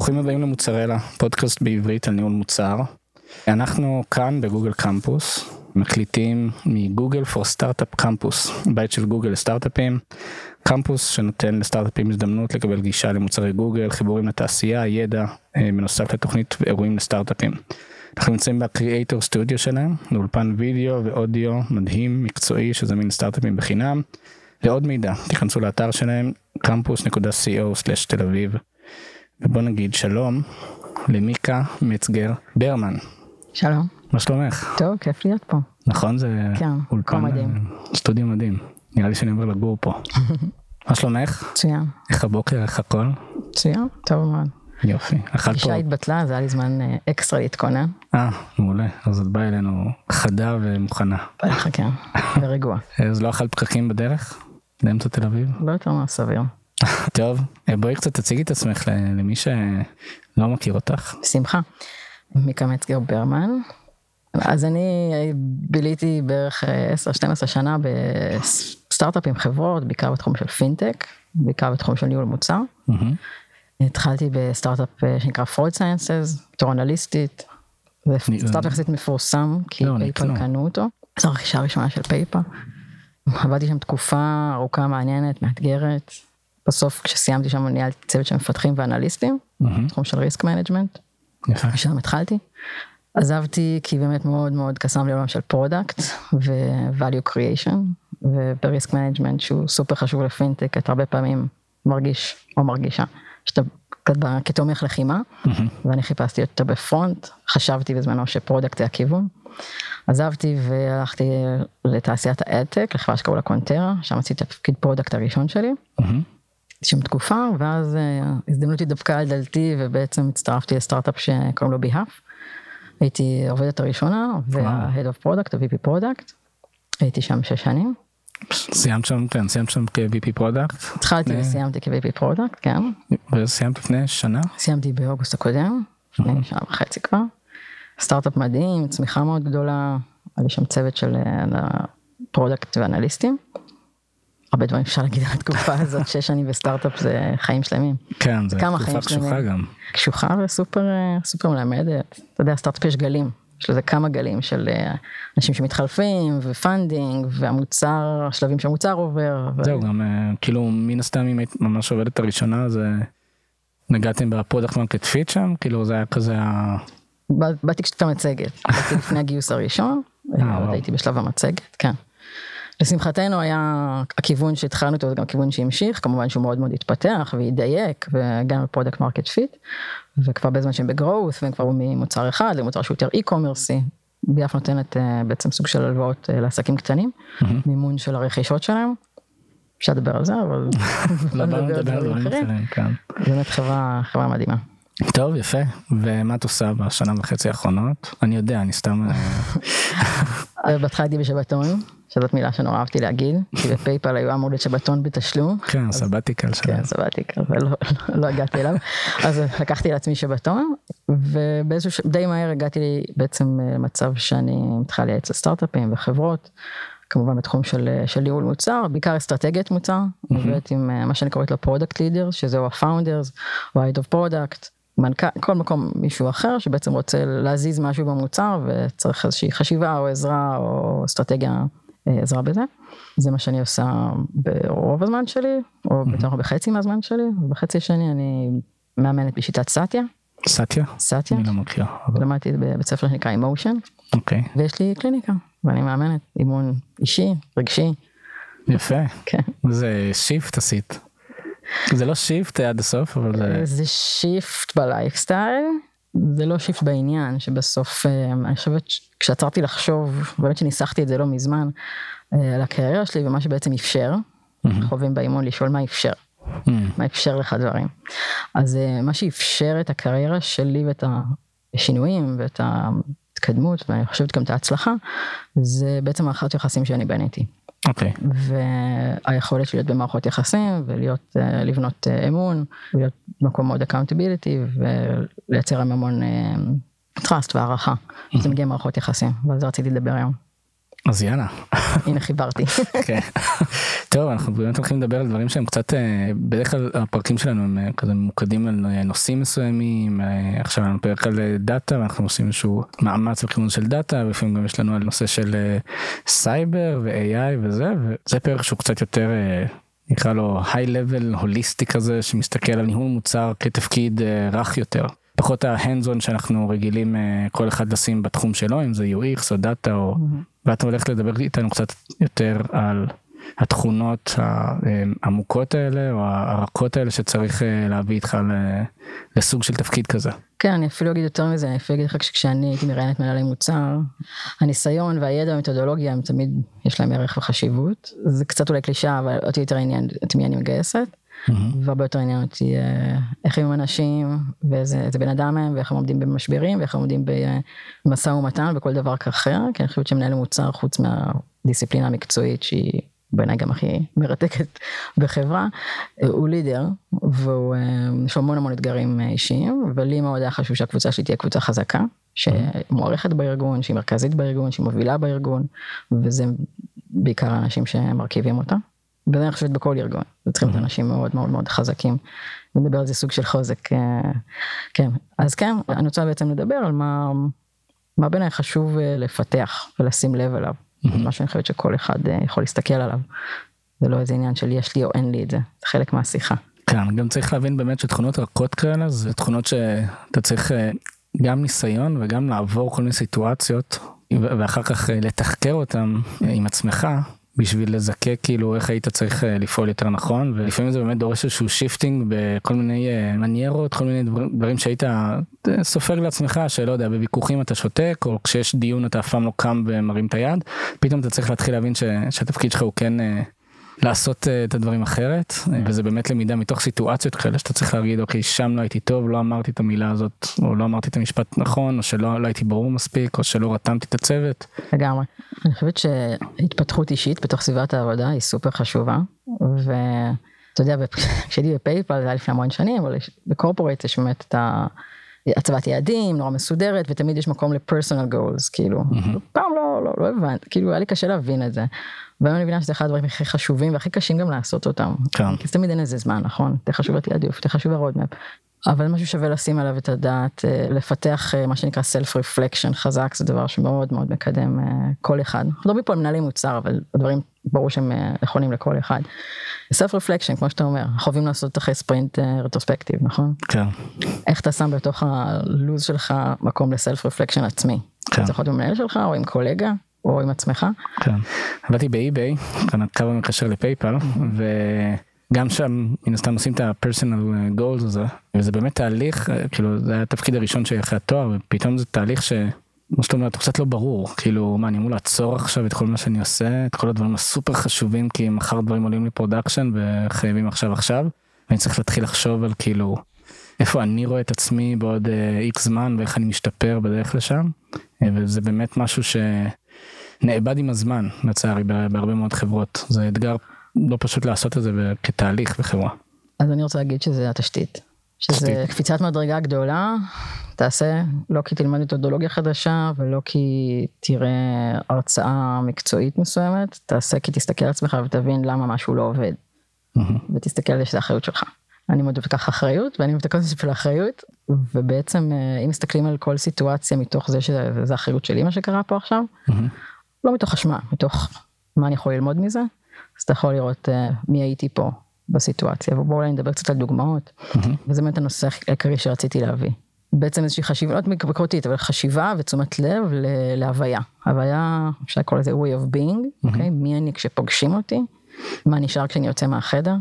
ברוכים הבאים למוצרלה, פודקאסט בעברית על ניהול מוצר. אנחנו כאן ב Google Campus, מקליטים מ Google for Startup Campus, בית של גוגל לסטארט-אפים, קמפוס שנותן לסטארט-אפים הזדמנות לקבל גישה למוצרי גוגל, חיבורים לתעשייה, ידע, אה, בנוסף לתוכנית אירועים לסטארט-אפים. אנחנו נמצאים ב creator studio שלהם, לאולפן וידאו ואודיו מדהים, מקצועי, שזמין לסטארט-אפים בחינם. לעוד מידע, תיכנסו לאתר שלהם, campus.co/תל אביב. ובוא נגיד שלום למיקה מצגר ברמן. שלום. מה שלומך? טוב, כיף להיות פה. נכון זה כן, אולפן מדהים. אה, סטודיו מדהים. נראה לי שאני עובר לגור פה. מה שלומך? מצוין. איך הבוקר, איך הכל? מצוין, טוב מאוד. יופי. אכלת פה? הפגישה התבטלה, אז היה לי זמן אה, אקסטרה להתכונן. אה, מעולה. אז את באה אלינו חדה ומוכנה. בטח, כן, ורגוע. אז לא אכלת פקקים בדרך? באמצע תל אביב? לא יותר מהסביר. טוב, אה, בואי קצת תציגי את עצמך למי שלא מכיר אותך. בשמחה. מיקה מצגר ברמן. אז אני אה, ביליתי בערך אה, 10-12 שנה בסטארט-אפים חברות, בעיקר בתחום של פינטק, בעיקר בתחום של ניהול מוצר. מהמם. התחלתי בסטארט-אפ אה, שנקרא פרויד סיינסס, בתור אנליסטית. זה סטארט-אפ יחסית מפורסם, כי לא, PayPal. קנו אותו. זו הרכישה הראשונה של PayPal. עבדתי שם תקופה ארוכה מעניינת, מאתגרת. בסוף כשסיימתי שם ניהלתי צוות של מפתחים ואנליסטים. תחום של risk management. ושם התחלתי. עזבתי כי באמת מאוד מאוד קסם לי עולם של product ו-value creation וב risk management שהוא סופר חשוב לפינטק, אתה הרבה פעמים מרגיש או מרגישה שאתה כתומך לחימה. ואני חיפשתי אותה ב front, חשבתי בזמנו ש product זה הכיוון. עזבתי והלכתי לתעשיית ה adtech, לחברה שקראו לה קונטרה, שם עשיתי את תפקיד product הראשון שלי. שם תקופה, ואז אה, הזדמנות התדפקה על דלתי, ובעצם הצטרפתי לסטארט-אפ שקוראים לו ביהף. הייתי עובדת הראשונה, וה-Head of Product, ה-VP Product. הייתי שם שש שנים. סיימת שם, כן, סיימת שם כ-VP product, התחלתי וסיימתי כ-VP Product, כן. וסיימת לפני שנה? סיימתי באוגוסט הקודם, לפני שנה וחצי כבר. סטארט-אפ מדהים, צמיחה מאוד גדולה, היה לי שם צוות של אה, product ואנליסטים. הרבה דברים אפשר להגיד על התקופה הזאת, שש שנים בסטארט-אפ זה חיים שלמים. כן, זה תקופה קשוחה. גם. קשוחה וסופר אה, סופר מלמדת. אתה יודע, סטארט-אפ יש גלים, יש לזה כמה גלים של אה, אנשים שמתחלפים ו funding והמוצר, השלבים שהמוצר עובר. ו- זהו, גם אה, כאילו מן הסתם אם היית ממש עובדת הראשונה אז אה, נגעתם ב product market fit שם, כאילו זה היה כזה ה... בא- באתי כשהייתה מצגת, לפני הגיוס הראשון. הייתי בשלב המצגת, כן. לשמחתנו היה הכיוון שהתחלנו אותו, זה גם כיוון שהמשיך, כמובן שהוא מאוד מאוד התפתח ודייק, וגם ב product market fit, וכבר בזמן שהם בגרואות, והם כבר ממוצר אחד למוצר שהוא יותר אי-קומרסי, ביאף נותנת אה, בעצם סוג של הלוואות אה, לעסקים קטנים, מימון של הרכישות שלהם, אפשר לדבר על זה, אבל לא באנו לדבר על דברים. אחרים, כן. באמת חברה, חברה מדהימה. טוב, יפה. ומה את עושה בשנה וחצי האחרונות? אני יודע, אני סתם... אה, בהתחלה הייתי בשבתון, שזאת מילה שנורא אהבתי להגיד, כי בפייפל היו אמור להיות שבתון בתשלום. כן, סבתיקל שלנו. כן, סבתיק, אבל לא, הגעתי אליו. אז לקחתי לעצמי שבתון, ובאיזשהו, די מהר הגעתי בעצם למצב שאני מתחילה לייעץ לסטארט-אפים וחברות, כמובן בתחום של, של ניהול מוצר, בעיקר אסטרטגיית מוצר, עובדת עם אה, מה שאני קוראת לו product leader, שזה או ה founders, או ה-head of product, מנכ"ל, כל מקום מישהו אחר שבעצם רוצה להזיז משהו במוצר וצריך איזושהי חשיבה או עזרה או אסטרטגיה, אה, עזרה בזה. זה מה שאני עושה ברוב הזמן שלי, או יותר בחצי מהזמן שלי, ובחצי השני אני מאמנת בשיטת סאטיה, סאטיה? סאטיה, אני לא מכיר. אבל- למדתי בבית ספר שנקרא אימושן, אוקיי, ויש לי קליניקה, ואני מאמנת אימון אישי, רגשי, יפה. כן. זה shift עשית. זה לא shift עד הסוף, אבל זה... זה shift ב lifestyle, זה לא shift בעניין, שבסוף, אה, אני חושבת, כשעצרתי לחשוב, באמת שניסחתי את זה לא מזמן, אה, על הקריירה שלי ומה שבעצם אפשר, אוהבים באימון לשאול מה אפשר, Mm, מה אפשר לך דברים. אז אה, מה שאפשר את הקריירה שלי ואת השינויים ואת ההתקדמות, ואני חושבת גם את ההצלחה, זה בעצם מערכת יחסים שאני בניתי. אוקיי, והיכולת שלי להיות במערכות יחסים ולהיות, אה, לבנות אה, אמון, ולהיות במקום מאוד accountability ולייצר להם המון אה, trust והערכה. זה מגיע ממערכות יחסים, ועל זה רציתי לדבר היום. אז יאללה. הנה חיברתי. כן. טוב אנחנו באמת הולכים לדבר על דברים שהם קצת אה, בדרך כלל הפרקים שלנו הם אה, כזה ממוקדים על אה, נושאים מסוימים עכשיו אנחנו פרק על data ואנחנו עושים איזשהו מאמץ בכיוון של data ולפעמים גם יש לנו על נושא של סייבר ו-AI וזה וזה פרק שהוא קצת יותר נקרא לו high level הוליסטי כזה שמסתכל על ניהול מוצר כתפקיד רך יותר. פחות ההנדס און שאנחנו רגילים כל אחד לשים בתחום שלו אם זה UX או דאטה או mm-hmm. ואת הולכת לדבר איתנו קצת יותר על התכונות העמוקות האלה או הרכות האלה שצריך אה, להביא איתך לסוג של תפקיד כזה. כן, אני אפילו אגיד יותר מזה, אני אפילו אגיד לך שכשאני הייתי מראיינת מנהלי מוצר, הניסיון והידע והמתודולוגיה הם תמיד יש להם ערך וחשיבות. זה קצת אולי קלישה, אבל אותי יותר עניין את מי אני מגייסת. Mm-hmm. והרבה יותר עניין אותי אה, איך הם אנשים ואיזה בן אדם הם ואיך הם עומדים במשברים ואיך הם עומדים במשא ומתן וכל דבר אחר כי אני חושבת שמנהל מוצר חוץ מהדיסציפלינה המקצועית שהיא בעיניי גם הכי מרתקת בחברה, הוא לידר והוא אה, יש לו המון המון אתגרים אישיים ולי מאוד היה חשוב שהקבוצה שלי תהיה קבוצה חזקה שמוערכת בארגון שהיא מרכזית בארגון שהיא מובילה בארגון וזה בעיקר האנשים שמרכיבים אותה. וזה אני חושבת בכל ארגון, זה צריכים להיות אנשים מאוד מאוד מאוד חזקים. נדבר על זה סוג של חוזק, אה, כן. אז כן, אני רוצה בעצם לדבר על מה, מה בעיניי חשוב אה, לפתח ולשים לב אליו. מה שאני חושבת שכל אחד אה, יכול להסתכל עליו. זה לא איזה עניין של יש לי או אין לי את זה, זה חלק מהשיחה. כן, גם צריך להבין באמת שתכונות רכות כאלה זה תכונות שאתה צריך גם ניסיון וגם לעבור כל מיני סיטואציות ואחר כך לתחקר אותם עם עצמך בשביל לזקק כאילו איך היית צריך אה, לפעול יותר נכון ולפעמים זה באמת דורש איזשהו shifting בכל מיני אה, מניירות כל מיני דברים שהיית אה, מספר לעצמך שלא יודע בוויכוחים אתה שותק או כשיש דיון אתה אף פעם לא קם ומרים את היד פתאום אתה צריך להתחיל להבין שהתפקיד שלך הוא כן לעשות uh, את הדברים אחרת mm. וזה באמת למידה מתוך סיטואציות כאלה שאתה צריך להגיד אוקיי שם לא הייתי טוב לא אמרתי את המילה הזאת או לא אמרתי את המשפט נכון או שלא לא הייתי ברור מספיק או שלא רתמתי את הצוות. לגמרי. אני חושבת שהתפתחות אישית בתוך סביבת העבודה היא סופר חשובה ואתה יודע כשהייתי ב PayPal זה היה לפני המון שנים אבל ב corporate יש באמת את ה... הצבת יעדים נורא מסודרת ותמיד יש מקום ל personal goals כאילו mm-hmm. פעם לא הבנתי כאילו היה לי קשה להבין את זה. והיום אני מבינה שזה אחד הדברים הכי חשובים והכי קשים גם לעשות אותם. כן. כי תמיד אין לזה זמן נכון? יותר חשוב התעדוף, יותר חשוב ה roadmap. אבל משהו שווה לשים עליו את הדעת, אה, לפתח אה, מה שנקרא self reflection חזק, זה דבר שמאוד מאוד מקדם אה, כל אחד. אנחנו מדברים פה על מנהלי מוצר, אבל הדברים ברור שהם נכונים לכל אחד. self reflection, כמו שאתה אומר, חווים לעשות אחרי ספרינט רטרוספקטיב, נכון? כן. איך אתה שם בתוך הלו"ז שלך מקום לסלף רפלקשן עצמי? כן. זה יכול להיות עם מנהל שלך או עם קולגה, או עם עצמך? כן. עבדתי באי-ביי, הקו המקשר לפייפל, וגם שם מן הסתם עושים את ה-personal goals הזה, וזה באמת תהליך, כאילו זה היה התפקיד הראשון שלי אחרי התואר, ופתאום זה תהליך ש... כמו שאתה אומר, אתה קצת לא ברור, כאילו, מה, אני אמור לעצור עכשיו את כל מה שאני עושה, את כל הדברים הסופר חשובים, כי מחר דברים עולים ל production וחייבים עכשיו עכשיו, ואני צריך להתחיל לחשוב על כאילו, איפה אני רואה את עצמי בעוד איקס uh, זמן ואיך אני משתפר בדרך לשם, וזה באמת משהו ש... נאבד עם הזמן לצערי בהרבה מאוד חברות זה אתגר לא פשוט לעשות את זה כתהליך בחברה. אז אני רוצה להגיד שזה התשתית. שזה תשתית. קפיצת מדרגה גדולה, תעשה לא כי תלמד מתודולוגיה חדשה ולא כי תראה הרצאה מקצועית מסוימת, תעשה כי תסתכל על עצמך ותבין למה משהו לא עובד. ותסתכל על זה שזה אחריות שלך. אני מאוד אוהבת ככה אחריות ואני אוהבת את הקונספט של האחריות ובעצם אה, אם מסתכלים על כל סיטואציה מתוך זה שזה אחריות שלי מה שקרה פה עכשיו. Mm-hmm. לא מתוך אשמה, מתוך מה אני יכול ללמוד מזה, אז אתה יכול לראות uh, מי הייתי פה בסיטואציה, ובואו אולי נדבר קצת על דוגמאות, mm-hmm. וזה באמת הנושא העיקרי שרציתי להביא. בעצם איזושהי חשיבה, לא ביקורתית, אבל חשיבה ותשומת לב להוויה. הוויה, אפשר לקרוא לזה way of being, mm-hmm. okay? אוקיי? מי אני כשפוגשים אותי, מה נשאר כשאני יוצא מהחדר,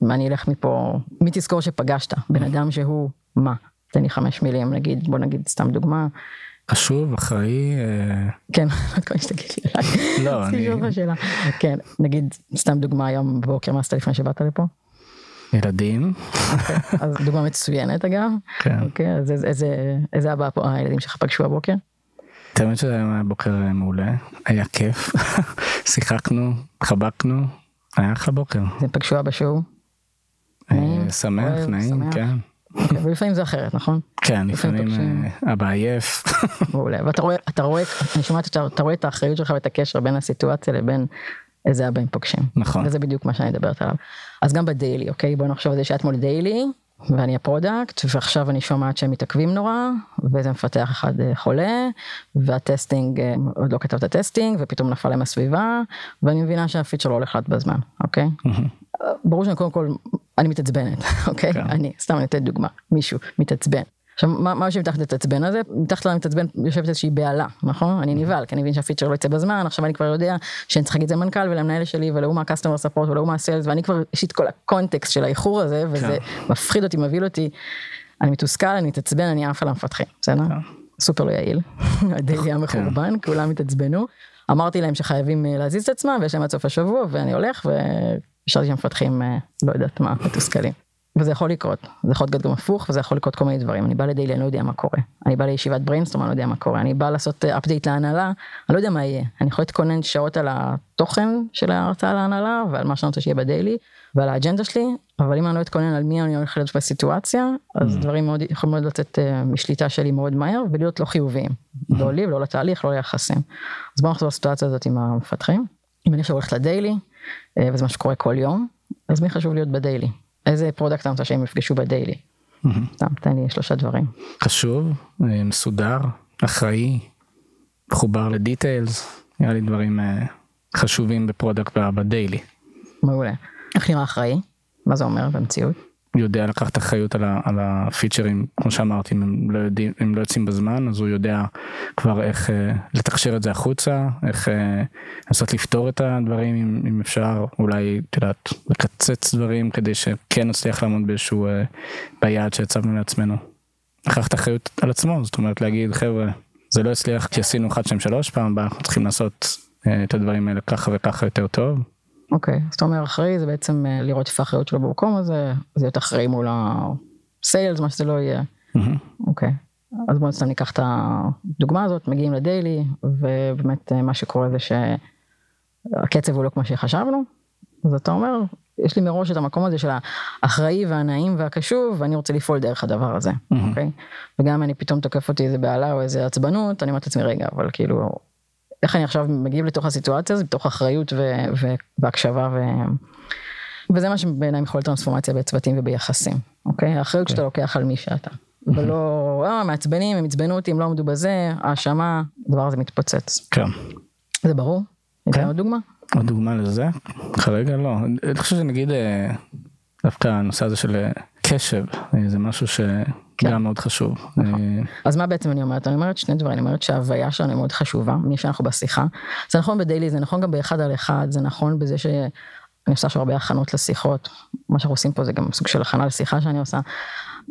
מה אני אלך מפה, מי תזכור שפגשת, בן אדם שהוא מה, תן לי חמש מילים, נגיד, בוא נגיד סתם דוגמה, חשוב, אחראי. אה, כן, עוד כל שתגיד לי. לא, אני... כן, נגיד, סתם דוגמה היום בבוקר, מה עשית לפני שבאת לפה? ילדים. אוקיי, אז דוגמה מצוינת אגב. כן. אוקיי, אז איזה, אבא פה הילדים שלך פגשו הבוקר? האמת שזה היה בוקר מעולה, היה כיף, שיחקנו, חבקנו, היה אחלה בוקר. הם פגשו אבא שהוא? שמח, נעים, כן. אוקיי, ולפעמים זה אחרת, נכון? כן, לפעמים פוגשים- אה, אבא עייף. מעולה. ואתה רואה, אתה רואה, אני שומעת שאתה אתה רואה את האחריות שלך ואת הקשר בין הסיטואציה לבין איזה אבא הם פוגשים. נכון. וזה בדיוק מה שאני מדברת עליו. אז גם ב daily, אוקיי? בוא נחשוב על זה שהיה אתמול daily, ואני ה product, ועכשיו אני שומעת שהם מתעכבים נורא, ואיזה מפתח אחד אה, חולה, וה testing, אה, עוד לא כתב את ה testing, ופתאום נפל להם הסביבה, ואני מבינה שה feature לא הולך לצאת בזמן, אוקיי? ברור שאני קודם כל, אני מתעצבנת, אוקיי? כן. אני, סתם אני אתן דוגמה, מישהו מתעצבן. עכשיו, מה מה שמתחת לתעצבן הזה, מתחת למתעצבן יושבת איזושהי בהלה, נכון? אני נבהל, כי אני מבין שהפיצ'ר לא יצא בזמן, עכשיו אני כבר יודע שאני צריך להגיד את זה למנכ"ל ולמנהל שלי ולהוא מהקסטומר ספורט ולהוא מהסיילס, ואני כבר, יש לי את כל הקונטקסט של האיחור הזה, וזה מפחיד אותי, מבהיל אותי. אני מתוסכל, אני מתעצבן, אני עף על המפתחים, בסדר? סופר לא יעיל, הדיילי היה מחורבן, כולם התעצבנו. אמרתי להם שחייבים אה, להזיז את עצמם, ויש להם עד סוף השבוע, ואני הולך, והשארתי שהמפתחים, אה, לא יודעת מה, מתוסכלים. וזה יכול לקרות, זה יכול להיות גם הפוך, וזה יכול לקרות כל מיני דברים. אני בא ל daily, אני לא יודע מה קורה. אני בא לישיבת brainstorm, אני לא יודע מה קורה. אני בא לעשות update להנהלה, אני לא יודע מה יהיה. אני יכול להתכונן שעות על התוכן של ההרצאה להנהלה, ועל מה שאני רוצה שיהיה ב daily, ועל האג'נדה שלי, אבל אם אני לא אתכונן על מי אני הולך להיות בסיטואציה, אז דברים מאוד, יכולים מאוד לצאת אה, משליטה שלי מאוד מהר, ולהיות לא חיוביים. לא לי ולא לתהליך, לא ליחסים. אז בואו נחזור לסיטואציה הזאת עם המפתחים. אם אני עכשיו הולכת ל daily, אה, וזה מה שקורה כל יום, אז מי חשוב להיות ב daily? איזה product אתה רוצה שהם יפגשו בדיילי? סתם, תן לי שלושה דברים. חשוב, אה, מסודר, אחראי, מחובר ל details, נראה לי דברים אה, חשובים ב product ב daily. מעולה. איך נראה אחראי? מה זה אומר במציאות? יודע לקחת אחריות על, ה, על הפיצ'רים, כמו שאמרתי, אם הם לא יודעים, אם לא יוצאים בזמן, אז הוא יודע כבר איך אה, לתקשר את זה החוצה, איך אה, לנסות לפתור את הדברים אם, אם אפשר, אולי, את יודעת, לקצץ דברים כדי שכן נצליח לעמוד באיזשהו, אה, ביעד שהצבנו לעצמנו. לקחת אחריות על עצמו, זאת אומרת להגיד, חבר'ה, זה לא הצליח כי עשינו 1, 2, 3, פעם הבאה אנחנו צריכים לעשות אה, את הדברים האלה ככה וככה יותר טוב. אוקיי, אז אתה אומר אחראי זה בעצם אה, לראות איפה האחריות שלו במקום הזה, זה להיות אחראי מול הסיילס, מה שזה לא יהיה. מהמם. אוקיי. אז בואו סתם ניקח את הדוגמה הזאת, מגיעים לדיילי, ובאמת אה, מה שקורה זה שהקצב הוא לא כמו שחשבנו, אז אתה אומר, יש לי מראש את המקום הזה של האחראי והנעים והקשוב, ואני רוצה לפעול דרך הדבר הזה, מהמם. אוקיי? וגם אם אני פתאום תוקף אותי איזה בהלה או איזה עצבנות, אני אומרת לעצמי, רגע, אבל כאילו, איך אני עכשיו מגיב לתוך הסיטואציה הזאת, מתוך אחריות ו- ו- והקשבה ו... וזה מה שבעיניי יכול להיות טרנספורמציה בצוותים וביחסים, אוקיי? האחריות שאתה לוקח על מי שאתה. ולא, אה, מעצבנים, הם עצבנו אותי, הם לא עמדו בזה, האשמה, הדבר הזה מתפוצץ. כן. זה ברור? כן. עוד דוגמה? עוד דוגמה לזה? כרגע לא. אני חושב שנגיד אה, דווקא הנושא הזה של אה, קשב אה, זה משהו כן. שגם מאוד חשוב. אה, אז מה בעצם אני אומרת? אני אומרת שני דברים, אני אומרת שההוויה שלנו היא מאוד חשובה, מי שאנחנו בשיחה. זה נכון בדיילי, זה נכון גם באחד על אחד, זה נכון בזה שאני עושה עכשיו הרבה הכנות לשיחות. מה שאנחנו עושים פה זה גם סוג של הכנה לשיחה שאני עושה.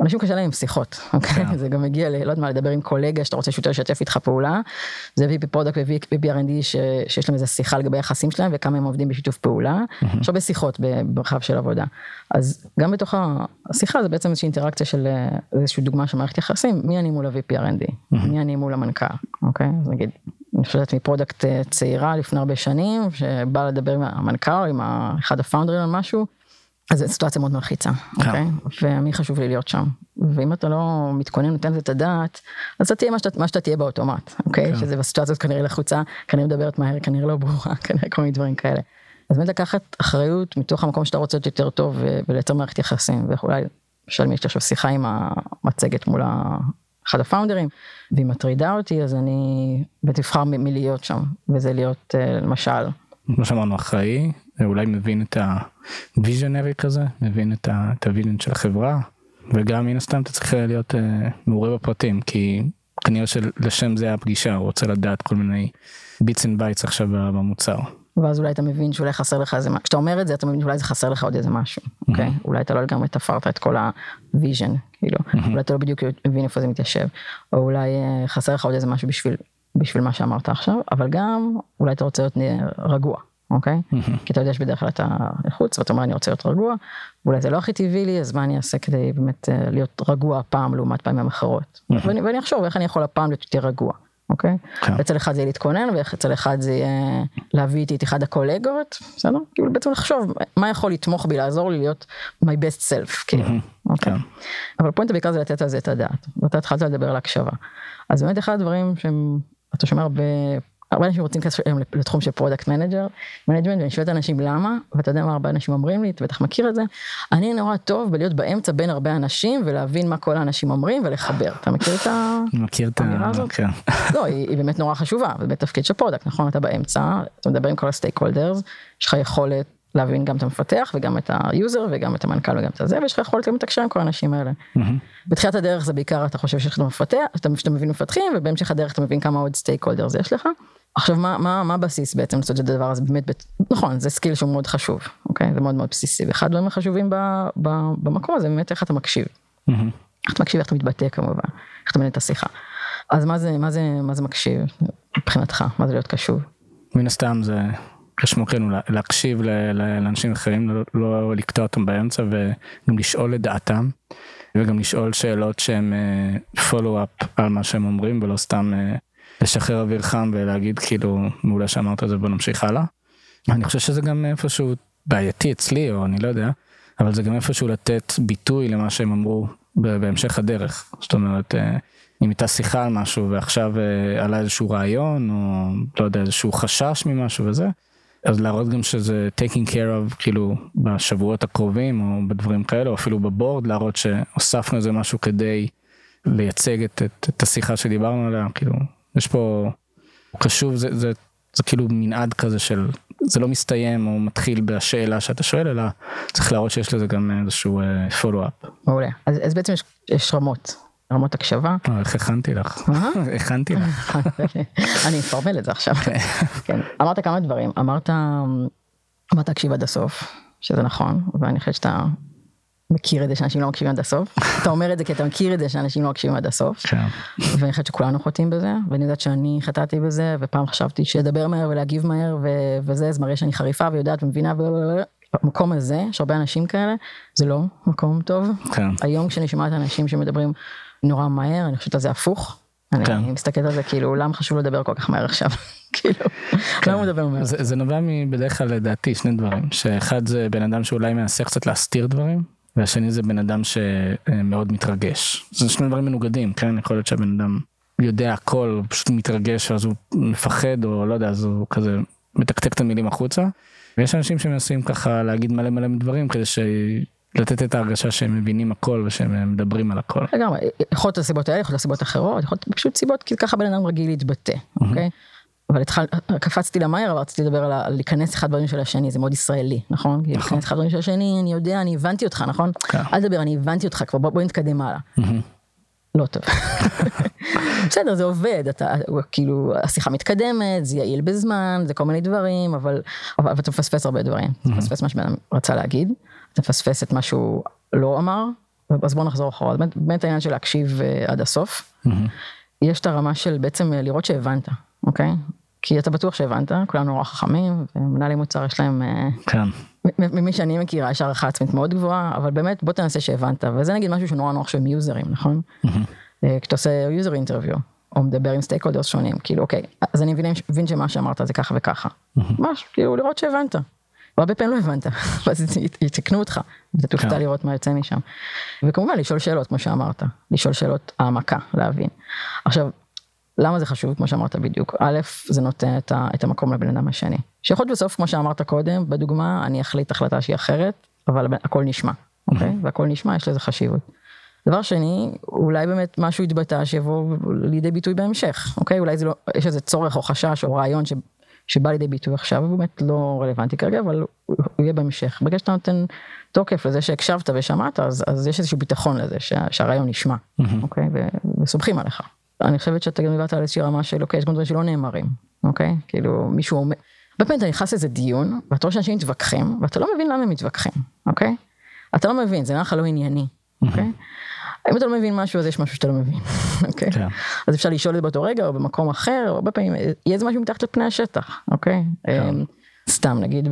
אנשים קשה להם עם שיחות, אוקיי? כן. זה גם מגיע ל... לא יודעת מה, לדבר עם קולגה שאתה רוצה שיותר לשתף איתך פעולה. זה VP product ו-VP. שיש להם איזה שיחה לגבי היחסים שלהם וכמה הם עובדים בשיתוף פעולה. יש הרבה שיחות במרחב של עבודה. אז גם בתוך השיחה זה בעצם איזושהי אינטראקציה של אה, איזושהי דוגמה של מערכת יחסים, מי אני מול ה-VP מי אני מול המנכ"ל, אוקיי? אז נגיד, אני חושבת מ product אה, צעירה לפני הרבה שנים, שבאה לדבר עם המנכ"ל עם אחד הפאונדרים על משהו, אז זו סיטואציה מאוד מלחיצה, אוקיי? ומי חשוב לי להיות שם. ואם אתה לא מתכונן, נותן לזה את הדעת, אז אתה תהיה מה שאתה, מה שאתה תהיה באוטומט, אוקיי? כן. שזה בסיטואציה הזאת כנראה לחוצה, כנראה מדברת מהר, כנראה לא ברורה, כנראה כל מיני דברים כאלה. אז באמת לקחת אחריות מתוך המקום שאתה רוצה להיות יותר טוב ולייצר מערכת יחסים, ואולי, למשל, יש לי עכשיו שיחה עם המצגת מול אחד הפאונדרים, והיא מטרידה אותי, אז אני בתבחר מ- מלהיות שם, וזה להיות, אה, למשל, כמו שאמרנו אחראי, אולי מבין את ה visionary כזה, מבין את ה vision של החברה, וגם מן הסתם אתה צריך להיות אה, מעורה בפרטים, כי כנראה שלשם זה הפגישה, הוא רוצה לדעת כל מיני bits and bytes עכשיו במוצר. ואז אולי אתה מבין שאולי חסר לך איזה משהו, כשאתה אומר את זה אתה מבין שאולי זה חסר לך עוד איזה משהו, אוקיי? אולי אתה לא לגמרי תפרת את כל ה vision, כאילו, אולי אתה לא בדיוק מבין איפה זה מתיישב, או אולי אה, חסר לך עוד איזה משהו בשביל, בשביל מה שאמרת עכשיו, אבל גם אולי אתה רוצה להיות אה, רגוע, אוקיי? כי אתה יודע שבדרך כלל אתה חוץ ואתה אומר אני רוצה להיות רגוע, ואולי זה לא הכי טבעי לי, אז מה אני אעשה כדי באמת אה, להיות רגוע הפעם לעומת פעמים אחרות. ואני, ואני אחשוב איך אני יכול הפעם להיות יותר רגוע. אוקיי? כן. אצל אחד זה יהיה להתכונן ואצל אחד זה יהיה להביא איתי את אחד הקולגות, בסדר? כאילו בעצם לחשוב מה יכול לתמוך בי, לעזור לי להיות my best self, כאילו, אוקיי? כן. אבל פוינט בעיקר זה לתת על זה את הדעת, ואתה התחלת לדבר על הקשבה. אז באמת אחד הדברים שהם, אתה שומע הרבה, הרבה אנשים רוצים להיכנס היום לתחום של product manager, management, ואני שואלת אנשים למה, ואתה יודע מה הרבה אנשים אומרים לי, אתה בטח מכיר את זה, אני נורא טוב בלהיות באמצע בין הרבה אנשים ולהבין מה כל האנשים אומרים ולחבר. אתה מכיר את מכיר האמירה ה... הזאת? כן. לא, היא, היא באמת נורא חשובה, זה באמת תפקיד של product, נכון? אתה באמצע, אתה מדבר עם כל ה stakeholders, יש לך יכולת להבין גם את המפתח וגם את ה user וגם את המנכ"ל וגם את הזה, ויש לך יכולת גם לתקשר עם כל האנשים האלה. מהמם. בתחילת הדרך זה בעיקר אתה חושב שיש לך מפתח, אתה, שאתה מבין מפתחים, ובהמשך הדרך אתה מבין כמה עוד stakeholders יש לך. עכשיו מה, מה, מה הבסיס בעצם לעשות את הדבר הזה באמת, בת- נכון זה skill שהוא מאוד חשוב, אוקיי? זה מאוד מאוד בסיסי, ואחד הדברים החשובים ב, ב, במקום הזה באמת איך אתה מקשיב. מהמם. איך אתה מקשיב, איך אתה מתבטא כמובן, איך אתה מנהל את השיחה. אז מה זה, מה זה, מה זה מקשיב מבחינתך, מה זה להיות קשוב? מן הסתם זה כשמו כן להקשיב לאנשים אחרים לא, לא לקטוע אותם באמצע וגם לשאול את דעתם וגם לשאול שאלות שהם פולו אפ על מה שהם אומרים ולא סתם אה, לשחרר אוויר חם ולהגיד כאילו מעולה שאמרת את זה בוא נמשיך הלאה. אני חושב שזה גם איפשהו בעייתי אצלי או אני לא יודע אבל זה גם איפשהו לתת ביטוי למה שהם אמרו בהמשך הדרך זאת אומרת. אה, אם הייתה שיחה על משהו ועכשיו אה, עלה איזשהו רעיון או לא יודע איזשהו חשש ממשהו וזה אז להראות גם שזה taking care of כאילו בשבועות הקרובים או בדברים כאלה או אפילו בבורד להראות שהוספנו איזה משהו כדי לייצג את, את, את השיחה שדיברנו עליה כאילו יש פה הוא קשוב זה, זה, זה כאילו מנעד כזה של זה לא מסתיים או מתחיל בשאלה שאתה שואל אלא צריך להראות שיש לזה גם איזשהו פולו אפ. מעולה. אז, אז בעצם יש, יש רמות, רמות הקשבה. איך הכנתי לך? הכנתי לך. אני אפרמל את זה עכשיו. כן. אמרת כמה דברים, אמרת, אמרת תקשיב עד הסוף, שזה נכון, ואני חושבת שאתה מכיר את זה שאנשים לא מקשיבים עד הסוף. אתה אומר את זה כי אתה מכיר את זה שאנשים לא מקשיבים עד הסוף. כן. ואני חושבת שכולנו חוטאים בזה, ואני יודעת שאני חטאתי בזה, ופעם חשבתי שלדבר מהר ולהגיב מהר וזה, זה מראה שאני חריפה ויודעת ומבינה. במקום הזה, יש הרבה אנשים כאלה, זה לא מקום טוב. כן. היום כשאני שומעת אנשים שמדברים נורא מהר, אני חושבת שזה הפוך. אני כן. מסתכלת על זה כאילו, למה חשוב לדבר כל כך מהר עכשיו? כאילו, למה הוא מדבר מהר? זה, זה נובע מבדרך כלל לדעתי שני דברים שאחד זה בן אדם שאולי מנסה קצת להסתיר דברים והשני זה בן אדם שמאוד מתרגש זה שני דברים מנוגדים כן יכול להיות שהבן אדם יודע הכל פשוט מתרגש אז הוא מפחד או לא יודע אז הוא כזה מתקתק את המילים החוצה ויש אנשים שמנסים ככה להגיד מלא מלא דברים כדי ש... לתת את ההרגשה שהם מבינים הכל ושהם מדברים על הכל. לגמרי, יכול להיות הסיבות האלה, יכול להיות הסיבות אחרות, יכול להיות פשוט סיבות כי ככה בן אדם רגיל להתבטא, אוקיי? אבל התחל, קפצתי למהר, אבל רציתי לדבר על להיכנס אחד בדברים של השני, זה מאוד ישראלי, נכון? כי להיכנס אחד בדברים של השני, אני יודע, אני הבנתי אותך, נכון? כן. אל תדבר, אני הבנתי אותך כבר, בוא בוא נתקדם הלאה. לא טוב. בסדר, זה עובד, אתה, כאילו, השיחה מתקדמת, זה יעיל בזמן, זה כל מיני דברים, אבל, אבל, אבל אתה מפספס הרבה דברים. אתה מפספס מה שבן אדם רצה להגיד, אתה מפספס את מה שהוא לא אמר, אז בוא נחזור אחורה, באמת, באמת העניין של להקשיב אה, עד הסוף. יש את הרמה של בעצם אה, לראות שהבנת, אוקיי? כי אתה בטוח שהבנת, כולנו נורא חכמים, ומנהלי מוצר יש להם... אה, כן. ממי שאני מכירה יש הערכה עצמית מאוד גבוהה אבל באמת בוא תנסה שהבנת וזה נגיד משהו שנורא נוח עם יוזרים נכון? אה, כשאתה עושה user interview או מדבר עם stakeholders שונים כאילו אוקיי אז אני מבין, מבין שמה שאמרת זה ככה וככה. ממש כאילו לראות שהבנת. והרבה פעמים לא הבנת ואז ית- יתקנו אותך ואתה תופתע כן. לראות מה יוצא משם. וכמובן לשאול שאלות כמו שאמרת לשאול שאלות העמקה להבין. עכשיו למה זה חשוב כמו שאמרת בדיוק א' זה נותן את, ה, את המקום לבן אדם השני שיכול להיות בסוף כמו שאמרת קודם בדוגמה אני אחליט החלטה שהיא אחרת אבל הכל נשמע אוקיי והכל נשמע יש לזה חשיבות. דבר שני אולי באמת משהו יתבטא שיבוא לידי ביטוי בהמשך אוקיי אולי זה לא יש איזה צורך או חשש או רעיון ש, שבא לידי ביטוי עכשיו הוא באמת לא רלוונטי כרגע אבל הוא, הוא יהיה בהמשך ברגע שאתה נותן תוקף לזה שהקשבת ושמעת אז, אז יש איזשהו ביטחון לזה שה, שהרעיון נשמע אוקיי וסומכים עליך. אני חושבת שאתה גם דיברת על איזושהי רמה של אוקיי יש גם דברים שלא נאמרים אוקיי כאילו מישהו אומר. הרבה פעמים אתה נכנס לאיזה דיון ואתה רואה שאנשים מתווכחים ואתה לא מבין למה הם מתווכחים אוקיי. אתה לא מבין זה נראה לך לא ענייני אוקיי. אם אתה לא מבין משהו אז יש משהו שאתה לא מבין אוקיי. כן. אז אפשר לשאול את זה באותו רגע או במקום אחר הרבה פעמים יהיה איזה משהו מתחת לפני השטח אוקיי. אמ, סתם נגיד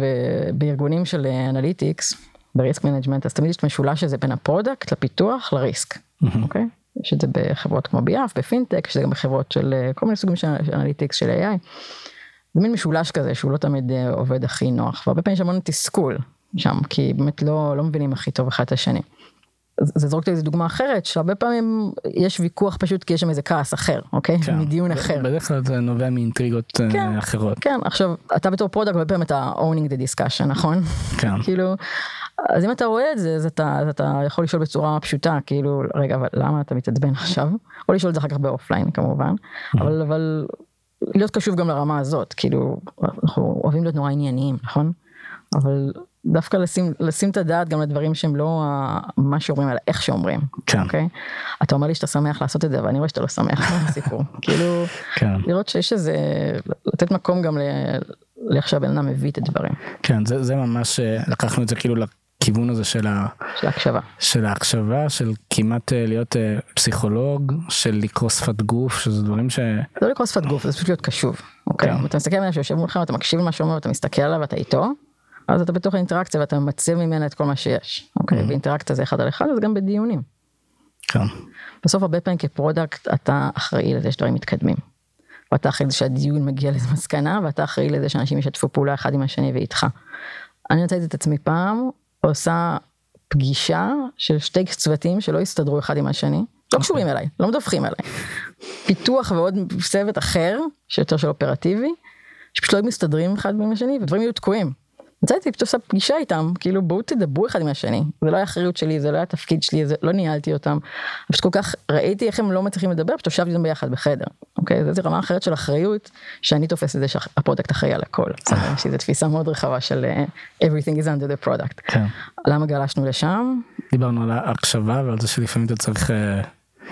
בארגונים של analytics ב risk management אז תמיד יש משולש הזה בין ה product לפיתוח ל risk אוקיי. יש את זה בחברות כמו ביאף, בפינטק, שזה גם בחברות של אה, כל מיני סוגים של analytics של AI. זה מין משולש כזה שהוא לא תמיד אה, עובד הכי נוח, והרבה פעמים יש המון תסכול שם, כי באמת לא, לא מבינים הכי טוב אחד את השני. זה זורק לי איזה דוגמה אחרת, שהרבה פעמים יש ויכוח פשוט כי יש שם איזה כעס אחר, אוקיי? כן, מדיון אחר. בדרך כלל זה נובע מאינטריגות אה, כן, אחרות. כן, עכשיו, אתה בתור product הרבה פעמים אתה owning the discussion, נכון? כן. כאילו, אז אם אתה רואה את זה, אז אתה, אז אתה יכול לשאול בצורה פשוטה, כאילו, רגע, אבל למה אתה מתעצבן עכשיו? או לשאול את זה אחר כך באופליין כמובן, אבל, אבל להיות קשוב גם לרמה הזאת, כאילו, אנחנו אוהבים להיות נורא ענייניים, נכון? אבל דווקא לשים, לשים את הדעת גם לדברים שהם לא מה שאומרים, אלא איך שאומרים. כן. אוקיי? אתה אומר לי שאתה שמח לעשות את זה, ואני רואה שאתה לא שמח, מה הסיפור? כאילו, כן. לראות שיש איזה, לתת מקום גם לאיך שהבן אדם מביא את הדברים. כן, זה, זה ממש, אה, לקחנו את זה כאילו לכיוון הזה של, ה... של ההקשבה. של ההקשבה, של כמעט אה, להיות אה, פסיכולוג, של לקרוא שפת גוף, שזה דברים ש... לא לקרוא שפת גוף, זה פשוט להיות קשוב. אוקיי? כן. אתה מסתכל עליו שיושב מולך, אתה מקשיב למה שאומר, אתה מסתכל עליו, ואתה איתו. אז אתה בתוך האינטראקציה ואתה ממצה ממנה את כל מה שיש, אוקיי? Mm-hmm. ואינטראקציה זה אחד על אחד, אז גם בדיונים. כן. בסוף הרבה פעמים כ product אתה אחראי לזה שדברים מתקדמים. ואתה אחראי לזה שהדיון מגיע למסקנה, ואתה אחראי לזה שאנשים ישתפו פעולה אחד עם השני ואיתך. אני מצאתי את עצמי פעם עושה פגישה של שתי צוותים שלא הסתדרו אחד עם השני, לא אוקיי. קשורים אליי, לא מדווחים אליי. פיתוח ועוד צוות אחר, שיותר של אופרטיבי, שפשוט לא מסתדרים אחד עם השני ודברים יהיו תקועים. מצאתי פשוט עושה פגישה איתם, כאילו בואו תדברו אחד עם השני, זה לא היה אחריות שלי, זה לא היה תפקיד שלי, זה, לא ניהלתי אותם. פשוט כל כך ראיתי איך הם לא מצליחים לדבר, פשוט ישבתי איתם ביחד בחדר, אוקיי? זו רמה אחרת של אחריות, שאני תופס את זה שה product אחראי על הכל. יש לי איזו תפיסה מאוד רחבה של uh, everything is under the product. כן. למה גלשנו לשם? דיברנו על ההקשבה ועל זה שלפעמים אתה צריך... Uh...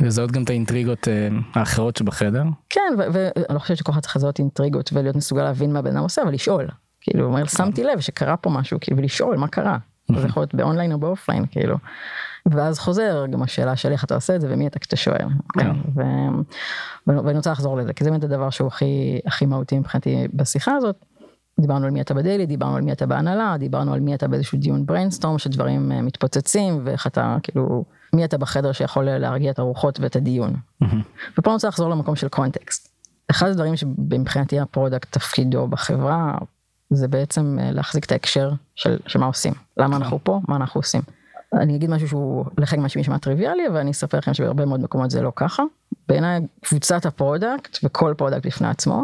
לזהות גם את האינטריגות האחרות שבחדר. כן, ואני לא חושבת שכל אחד צריך לזהות אינטריגות ולהיות מסוגל להבין מה בן אדם עושה, אבל לשאול. כאילו, אומר, שמתי לב שקרה פה משהו, כאילו, ולשאול מה קרה. זה יכול להיות באונליין או באופליין, כאילו. ואז חוזר גם השאלה של איך אתה עושה את זה ומי אתה כשאתה שואל. כן. ואני רוצה לחזור לזה, כי זה באמת הדבר שהוא הכי, הכי מהותי מבחינתי בשיחה הזאת. דיברנו על מי אתה ב daily, דיברנו על מי אתה בהנהלה, דיברנו על מי אתה באיזשהו דיון brainstorm שדברים אה, מתפוצצים ואיך אתה כאילו, מי אתה בחדר שיכול להרגיע את הרוחות ואת הדיון. ופה אני רוצה לחזור למקום של קונטקסט. אחד הדברים שמבחינתי ה product תפקידו בחברה זה בעצם אה, להחזיק את ההקשר של, של מה עושים, למה אנחנו פה, מה אנחנו עושים. אני אגיד משהו שהוא לחלק ממה שנשמע טריוויאלי, אבל אני אספר לכם שבהרבה מאוד מקומות זה לא ככה. בעיניי קבוצת ה product וכל product בפני עצמו,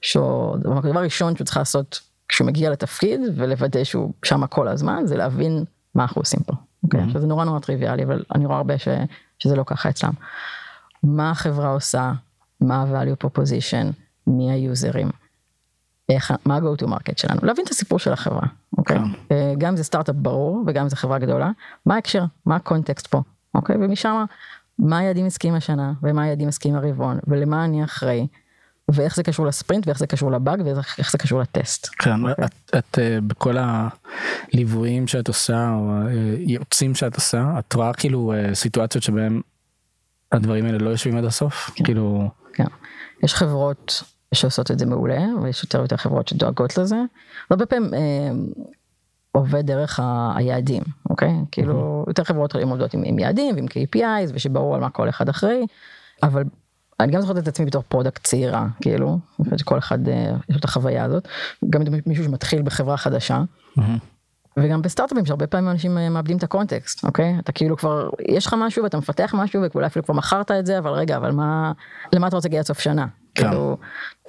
שהדבר הראשון שהוא צריך לעשות כשהוא מגיע לתפקיד ולוודא שהוא שם כל הזמן, זה להבין מה אנחנו עושים פה. אוקיי? Okay? Mm-hmm. זה נורא נורא טריוויאלי, אבל אני רואה הרבה ש, שזה לא ככה אצלם. מה החברה עושה, מה ה-value proposition, מי היוזרים. איך, מה ה-go to market שלנו, להבין את הסיפור של החברה, אוקיי? כן. אה, גם אם זה סטארט-אפ ברור וגם אם זה חברה גדולה, מה ההקשר, מה הקונטקסט פה, אוקיי? ומשם, מה היעדים עסקיים השנה ומה היעדים עסקיים הרבעון ולמה אני אחראי. ואיך זה קשור לספרינט ואיך זה קשור לבאג ואיך זה קשור לטסט. כן, okay. אוקיי? את, את אה, בכל הליוויים שאת עושה או אה, שאת עושה את רואה כאילו סיטואציות שבהם הדברים האלה לא יושבים עד הסוף כן. כאילו. כן. יש חברות שעושות את זה מעולה, ויש יותר ויותר חברות שדואגות לזה. הרבה פעמים אה, עובד דרך ה- היעדים, אוקיי? כאילו, יותר חברות עובדות עם, עם יעדים ועם KPIs, ושברור על מה כל אחד אחראי, אבל אני גם זוכרת את עצמי בתור product צעירה, כאילו, אני חושבת שכל אחד אה, יש לו את החוויה הזאת, גם מישהו שמתחיל בחברה חדשה. Mm-hmm. וגם בסטארט-אפים שהרבה פעמים אנשים אה, מאבדים את הקונטקסט, אוקיי? אתה כאילו כבר, יש לך משהו ואתה מפתח משהו ואולי אפילו כבר מכרת את זה, אבל רגע, אבל מה, למה אתה רוצה להגיע עד סוף שנה? כן. כאילו,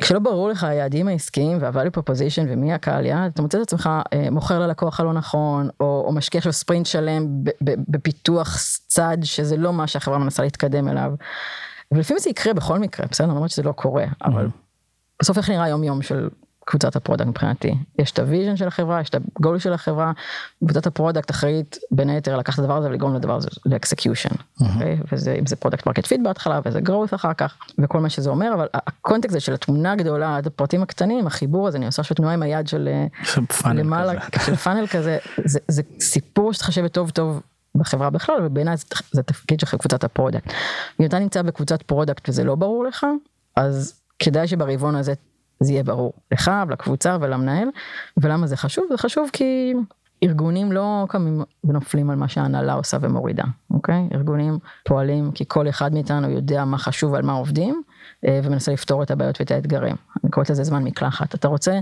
כשלא ברור לך היעדים העסקיים וה-value proposition ומי הקהל יעד, אתה מוצא את עצמך אה, מוכר ללקוח הלא נכון, או, או משקיע עכשיו ספרינט שלם בפיתוח צד שזה לא מה שהחברה מנסה להתקדם אליו. ולפעמים זה יקרה בכל מקרה, בסדר? למרות שזה לא קורה, אבל בסוף איך נראה יום יום של קבוצת ה product מבחינתי. יש את ה vision של החברה, יש את הגול של החברה, קבוצת ה product אחראית בין היתר לקחת את הדבר הזה ולגרום לדבר הזה ל execution. Mm-hmm. Okay? וזה אם זה product market fit בהתחלה וזה growth אחר כך וכל מה שזה אומר אבל הקונטקסט של התמונה הגדולה עד הפרטים הקטנים החיבור הזה אני עושה עכשיו תנועה עם היד של למעלה של funnel כזה זה, זה סיפור שתחשב טוב טוב בחברה בכלל ובעיניי זה, זה תפקיד של קבוצת ה product. אם אתה נמצא בקבוצת product וזה לא ברור לך אז כדאי שברבעון הזה זה יהיה ברור לך ולקבוצה ולמנהל. ולמה זה חשוב? זה חשוב כי ארגונים לא קמים ונופלים על מה שההנהלה עושה ומורידה. אוקיי? ארגונים פועלים כי כל אחד מאיתנו יודע מה חשוב על מה עובדים, אה, ומנסה לפתור את הבעיות ואת האתגרים. אני קוראת לזה זמן מקלחת. אתה רוצה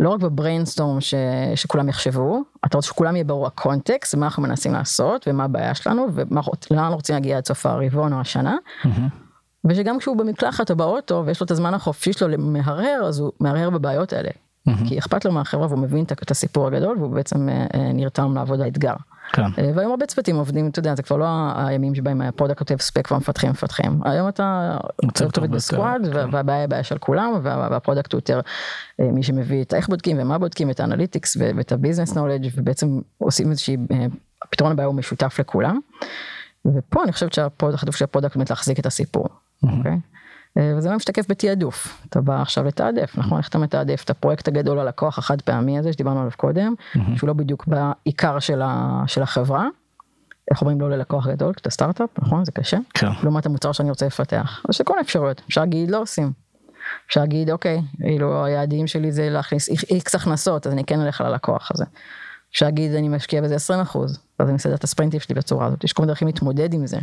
לא רק ב brainstorm ש... שכולם יחשבו, אתה רוצה שכולם יהיה ברור הקונטקסט, מה אנחנו מנסים לעשות, ומה הבעיה שלנו, ולאן אנחנו רוצים להגיע עד סוף הרבעון או השנה. Mm-hmm. ושגם כשהוא במקלחת או באוטו ויש לו את הזמן החופשי שלו למהרהר, אז הוא מהרהר בבעיות האלה. כי אכפת לו מהחברה והוא מבין את הסיפור הגדול והוא בעצם אה, אה, נרתם לעבוד האתגר. כן. אה, והיום הרבה צוותים עובדים, אתה יודע, זה כבר לא הימים שבהם ה product כותב spec והמפתחים מפתחים. היום אתה צריך לכתוב ב squad, כן. והבעיה היא בעיה של כולם, וה product הוא יותר מי שמביא את איך בודקים ומה בודקים, את ה analytics ואת ה business knowledge ובעצם עושים איזושהי, פתרון הבעיה הוא משותף לכולם. ופה אני חושבת שה hat של ה product באמת להחזיק את הסיפור. אוקיי? אה, וזה לא משתקף בתעדוף, אתה בא עכשיו לתעדף, נכון? איך אתה מתעדף את הפרויקט הגדול הלקוח החד פעמי הזה שדיברנו עליו קודם, שהוא לא בדיוק בעיקר של, החברה. איך אומרים לא ללקוח גדול, כשאתה סטארט-אפ, נכון? זה קשה. כן. לעומת המוצר שאני רוצה לפתח. אז יש כל אפשרויות, אפשר להגיד לא עושים. אפשר להגיד אוקיי, אילו היעדים שלי זה להכניס איקס הכנסות, אז אני כן אלך ללקוח הזה. אפשר להגיד אני משקיע בזה 20 אחוז, אז אני מסדר את הספרינטים שלי בצורה הזאת, יש כל מיני דרכים להתמודד עם זה.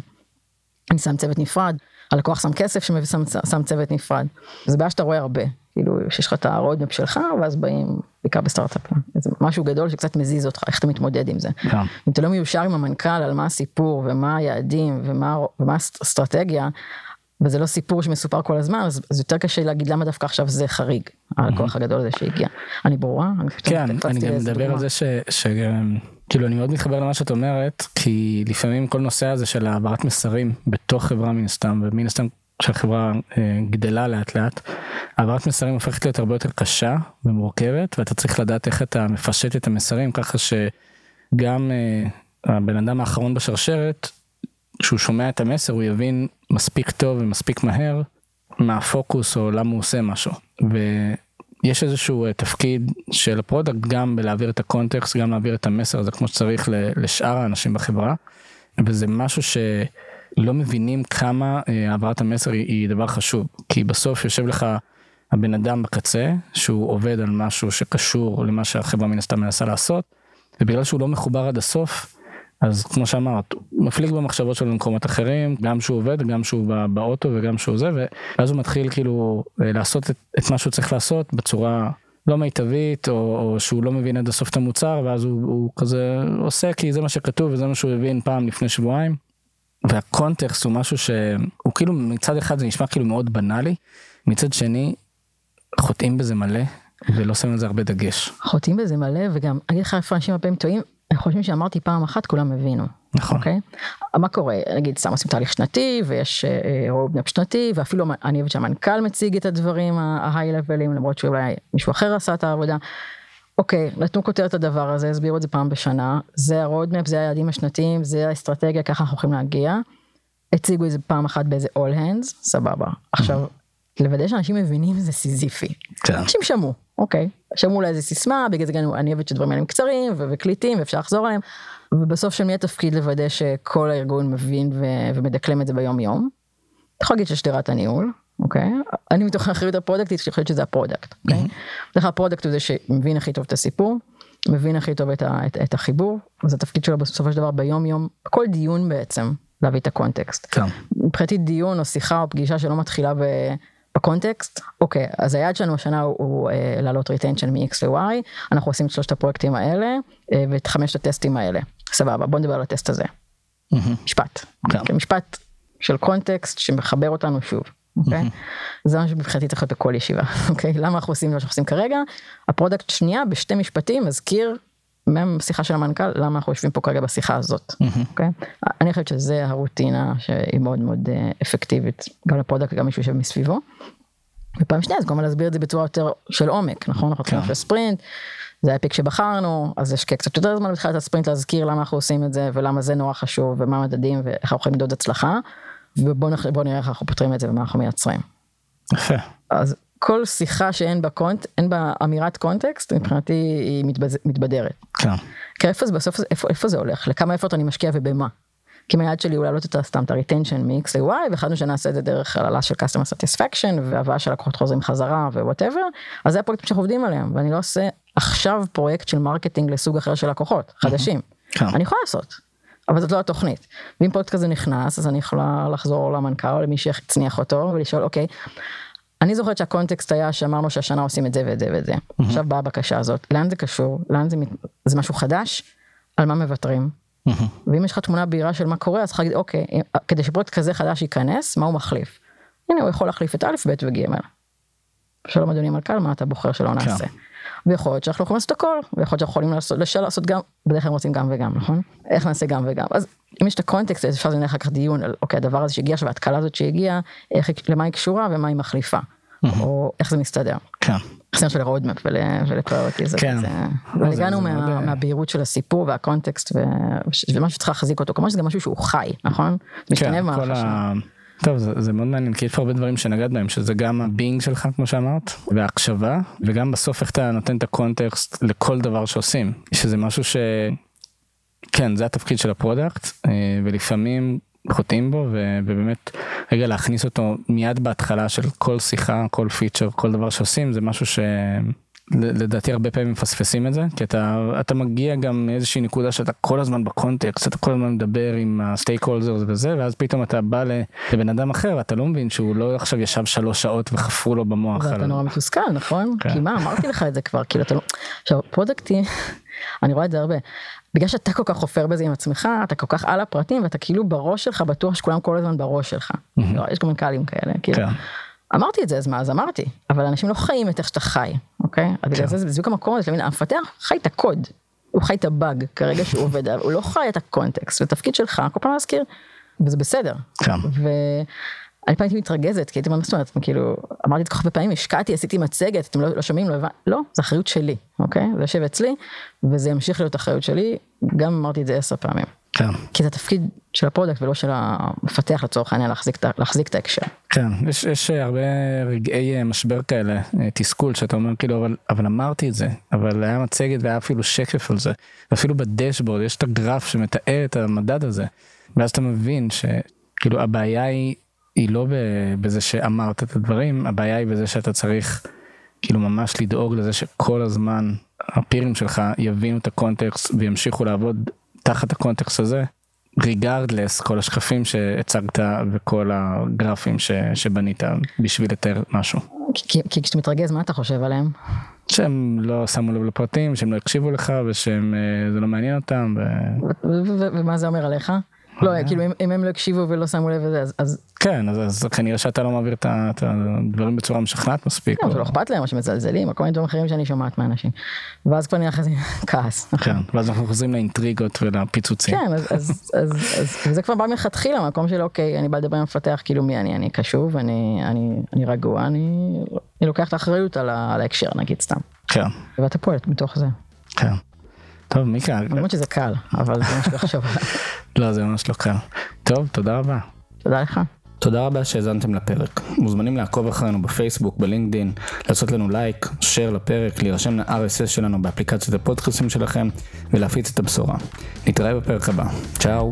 אני שם צוות נפרד, הלקוח שם כסף ששם צוות נפרד. זה בעיה שאתה רואה הרבה, כאילו שיש לך את ה roadmap שלך ואז באים בעיקר בסטארט-אפ, זה משהו גדול שקצת מזיז אותך, איך אתה מתמודד עם זה. Yeah. כן. אם אתה לא מיושר עם המנכ"ל על מה הסיפור ומה היעדים ומה, ומה האסטרטגיה, וזה לא סיפור שמסופר כל הזמן, אז, אז יותר קשה להגיד למה דווקא עכשיו זה חריג, הלקוח הגדול הזה שהגיע. אני ברורה? כן, אני גם מדבר על זה ש... ש... כאילו אני מאוד מתחבר למה שאת אומרת, כי לפעמים כל נושא הזה של העברת מסרים בתוך חברה מן הסתם, ומן הסתם כשהחברה אה, גדלה לאט לאט, העברת מסרים הופכת להיות הרבה יותר קשה ומורכבת, ואתה צריך לדעת איך אתה מפשט את המסרים ככה שגם אה, הבן אדם האחרון בשרשרת, כשהוא שומע את המסר הוא יבין מספיק טוב ומספיק מהר מה הפוקוס או למה הוא עושה משהו. יש איזשהו אה, תפקיד של ה product גם בלהעביר את הקונטקסט, גם להעביר את המסר הזה כמו שצריך לשאר האנשים בחברה. וזה משהו שלא מבינים כמה אה, העברת המסר היא, דבר חשוב, כי בסוף יושב לך הבן אדם בקצה, שהוא עובד על משהו שקשור למה שהחברה מן הסתם מנסה לעשות, ובגלל שהוא לא מחובר עד הסוף, אז כמו שאמרת, הוא מפליג במחשבות שלו למקומות אחרים, גם שהוא עובד, גם שהוא באוטו וגם שהוא זה, ואז הוא מתחיל כאילו אה, לעשות את, את מה שהוא צריך לעשות בצורה לא מיטבית, או, או שהוא לא מבין עד הסוף את המוצר, ואז הוא, הוא כזה עושה כי זה מה שכתוב וזה מה שהוא הבין פעם לפני שבועיים. והקונטקסט הוא משהו שהוא כאילו מצד אחד זה נשמע כאילו מאוד בנאלי, מצד שני חוטאים בזה מלא ולא שמים על זה הרבה דגש. חוטאים בזה מלא וגם אני אגיד לך איפה אנשים הרבה פעמים טועים חושבים שאמרתי פעם אחת כולם הבינו. נכון. Okay? אוקיי? מה קורה נגיד סתם עושים תהליך שנתי ויש roadmap uh, שנתי ואפילו אני אוהבת שהמנכ"ל מציג את הדברים ה high levelים למרות שאולי מישהו אחר עשה את העבודה. אוקיי okay, נתנו כותרת הדבר הזה הסבירו את זה פעם בשנה זה ה roadmap זה היעדים השנתיים זה האסטרטגיה ככה אנחנו יכולים להגיע. הציגו את זה פעם אחת באיזה all hands סבבה עכשיו לוודא שאנשים מבינים זה סיזיפי. כן. אנשים שמעו, אוקיי. שמעו אולי איזה סיסמה, בגלל זה גם אני אוהבת שדברים האלה הם קצרים וקליטים ואפשר לחזור עליהם. ובסוף של מי התפקיד לוודא שכל הארגון מבין ו- ומדקלם את זה ביום יום. אתה יכול להגיד של שדרת הניהול, אוקיי? אני מתוך האחריות הפרודקטית שאני חושבת שזה ה product, אוקיי? בדרך כלל ה product הוא זה שמבין הכי טוב את הסיפור, מבין הכי טוב את, ה- את, את החיבור, אז התפקיד שלו בסופו של דבר ביום יום, בכל דיון בעצם, להביא את הקונטקסט. כן. מבחינתי דיון או שיחה או פגישה שלא מתחילה ב... בקונטקסט, אוקיי, אז היעד שלנו השנה הוא, הוא אה, לעלות retention מ-X ל-Y, אנחנו עושים את שלושת הפרויקטים האלה אה, ואת חמשת הטסטים האלה. סבבה, בוא נדבר על הטסט הזה. Mm-hmm. משפט. Okay. משפט של קונטקסט שמחבר אותנו שוב. אוקיי? Okay? זה מה שמבחינתי צריך להיות בכל ישיבה, אוקיי? Okay? למה אנחנו עושים מה שאנחנו עושים כרגע? ה product שנייה בשתי משפטים מזכיר מהשיחה של המנכ"ל למה אנחנו יושבים פה כרגע בשיחה הזאת. אוקיי? Mm-hmm. Okay? אני חושבת שזה הרוטינה שהיא מאוד מאוד אה, אפקטיבית גם לפרודקט וגם מישהו יושב מסביבו. ופעם שנייה אז כמובן להסביר את זה בצורה יותר של עומק נכון אנחנו צריכים כן. לעשות ספרינט. זה האפיק שבחרנו אז יש קצת יותר זמן בתחילת הספרינט להזכיר למה אנחנו עושים את זה ולמה זה נורא חשוב ומה המדדים ואיך אנחנו יכולים למדוד הצלחה. ובוא נראה איך אנחנו פותרים את זה ומה אנחנו מייצרים. יפה. אז כל שיחה שאין בה קונט, אין בה אמירת קונטקסט, מבחינתי היא מתבז, מתבדרת. כן. כי איפה זה בסוף, איפה, איפה זה הולך? לכמה אפורט אני משקיע ובמה? כי מה-lead שלי הוא להעלות את סתם את ה-retension מ-x ל-y, והחלטנו שנעשה את זה דרך העלאה של customer satisfaction, והבאה של לקוחות חוזרים חזרה whatever, אז זה הפרויקטים שאנחנו עובדים עליהם, ואני לא עושה עכשיו פרויקט של מרקטינג לסוג אחר של לקוחות, חדשים. כן. אני יכולה לעשות. אבל זאת לא התוכנית. ואם פרויקט כזה נכנס, אז אני יכולה לחזור למנכ"ל או למי שהצניח אותו ולשאול, אוקיי, אני זוכרת שהקונטקסט היה שאמרנו שהשנה עושים את זה ואת זה ואת זה. Mm-hmm. עכשיו באה הבקשה הזאת, לאן זה קשור? לאן זה, זה משהו חדש? על מה מוותרים? Mm-hmm. ואם יש לך תמונה בהירה של מה קורה, אז להגיד, אוקיי, כדי שפרויקט כזה חדש ייכנס, מה הוא מחליף? הנה, הוא יכול להחליף את א', ב' וג'. שלום אדוני מנכ"ל, מה אתה בוחר שלא כן. ויכול להיות שאנחנו יכולים לעשות הכל, ויכול להיות שאנחנו יכולים לעשות, לשאול לעשות גם, בדרך כלל רוצים גם וגם, נכון? איך נעשה גם וגם. אז אם יש את הקונטקסט, אז אפשר לנהל אחר כך דיון על, אוקיי, הדבר הזה שהגיע עכשיו, ההתקלה הזאת שהגיעה, למה היא קשורה ומה היא מחליפה. או איך זה מסתדר. כן. זה של ה roadmap ול priorities. כן. אבל הגענו מהבהירות של הסיפור והקונטקסט ומה שצריך להחזיק אותו, כמובן שזה גם משהו שהוא חי, נכון? משתנה כן, במהלך השנה. טוב זה, זה מאוד מעניין כי יש פה הרבה דברים שנגעת בהם שזה גם ה being שלך כמו שאמרת וההקשבה וגם בסוף איך אתה נותן את הקונטקסט לכל דבר שעושים שזה משהו ש... כן זה התפקיד של הפרודקט אה, ולפעמים חוטאים בו ובאמת רגע להכניס אותו מיד בהתחלה של כל שיחה כל פיצ'ר כל דבר שעושים זה משהו ש... לדעתי הרבה פעמים מפספסים את זה כי אתה אתה מגיע גם מאיזושהי נקודה שאתה כל הזמן בקונטקסט אתה כל הזמן מדבר עם ה stakeholders וזה ואז פתאום אתה בא לבן אדם אחר ואתה לא מבין שהוא לא עכשיו ישב שלוש שעות וחפרו לו במוח. ואתה נורא מתוסכל נכון? כן. כי מה אמרתי לך את זה כבר כאילו אתה לא... עכשיו פרודקטי אני רואה את זה הרבה. בגלל שאתה כל כך חופר בזה עם עצמך אתה כל כך על הפרטים ואתה כאילו בראש שלך בטוח שכולם כל הזמן בראש שלך. לא, יש גם מנכ"לים כאלה. כאילו. כן. אמרתי את זה אז מה אז אמרתי אבל אנשים לא חיים את איך שאתה חי אוקיי אז בגלל כן. זה זה בדיוק המקום הזה המפתח חי את הקוד. הוא חי את הבאג כרגע שהוא עובד עליו הוא לא חי את הקונטקסט ותפקיד שלך כל פעם להזכיר וזה בסדר. כן. ואני פעם הייתי מתרגזת כי הייתי אומרת, זאת אומרת, כאילו, אמרתי את זה כל כך הרבה פעמים, השקעתי, עשיתי מצגת, אתם לא, לא שומעים, לא הבנתי, לא, זה אחריות שלי, אוקיי? זה יושב אצלי, וזה ימשיך להיות אחריות שלי, גם אמרתי את זה עשר פעמים. כן. כי זה התפקיד של הפרודקט ולא של המפתח לצורך העניין להחזיק, להחזיק את ההקשר. כן, יש, יש הרבה רגעי אה, משבר כאלה, אה, תסכול, שאתה אומר כאילו, אבל, אבל אמרתי את זה, אבל היה מצגת והיה אפילו שקף על זה, ואפילו בדשבורד יש את הגרף שמתאר את המדד הזה, ואז אתה מבין שכאילו הבעיה היא, היא לא בזה שאמרת את הדברים, הבעיה היא בזה שאתה צריך כאילו ממש לדאוג לזה שכל הזמן ה peers שלך יבינו את הקונטקסט וימשיכו לעבוד תחת הקונטקסט הזה, regardless כל השקפים שהצגת וכל הגרפים ש, שבנית בשביל לתאר משהו. כי, כי כשאתה מתרגז מה אתה חושב עליהם? שהם לא שמו לב לפרטים, שהם לא הקשיבו לך ושהם אה, לא מעניין אותם. ו... ומה זה אומר עליך? לא, כאילו אם הם לא הקשיבו ולא שמו לב לזה, אז... כן, אז כנראה שאתה לא מעביר את הדברים בצורה משכנעת מספיק. זה לא אכפת להם, או שמזלזלים, או כל מיני דברים אחרים שאני שומעת מאנשים. ואז כבר נהיה אחרי כעס. כן, ואז אנחנו חוזרים לאינטריגות ולפיצוצים. כן, אז זה כבר בא מלכתחילה, מקום של אוקיי, אני בא לדבר עם מפתח, כאילו מי אני, אני קשוב, אני רגוע, אני לוקח את האחריות על ההקשר, נגיד סתם. כן. ואתה פועל מתוך זה. כן. טוב מיקה. למרות שזה קל, אבל זה ממש לא חשוב. לא, זה ממש לא קל. טוב, תודה רבה. תודה לך. תודה רבה שהאזנתם לפרק. מוזמנים לעקוב אחרינו בפייסבוק, בלינקדין, לעשות לנו לייק, שייר לפרק, להירשם ל-RSS שלנו באפליקציות הפודקאסים שלכם ולהפיץ את הבשורה. נתראה בפרק הבא. צ'או.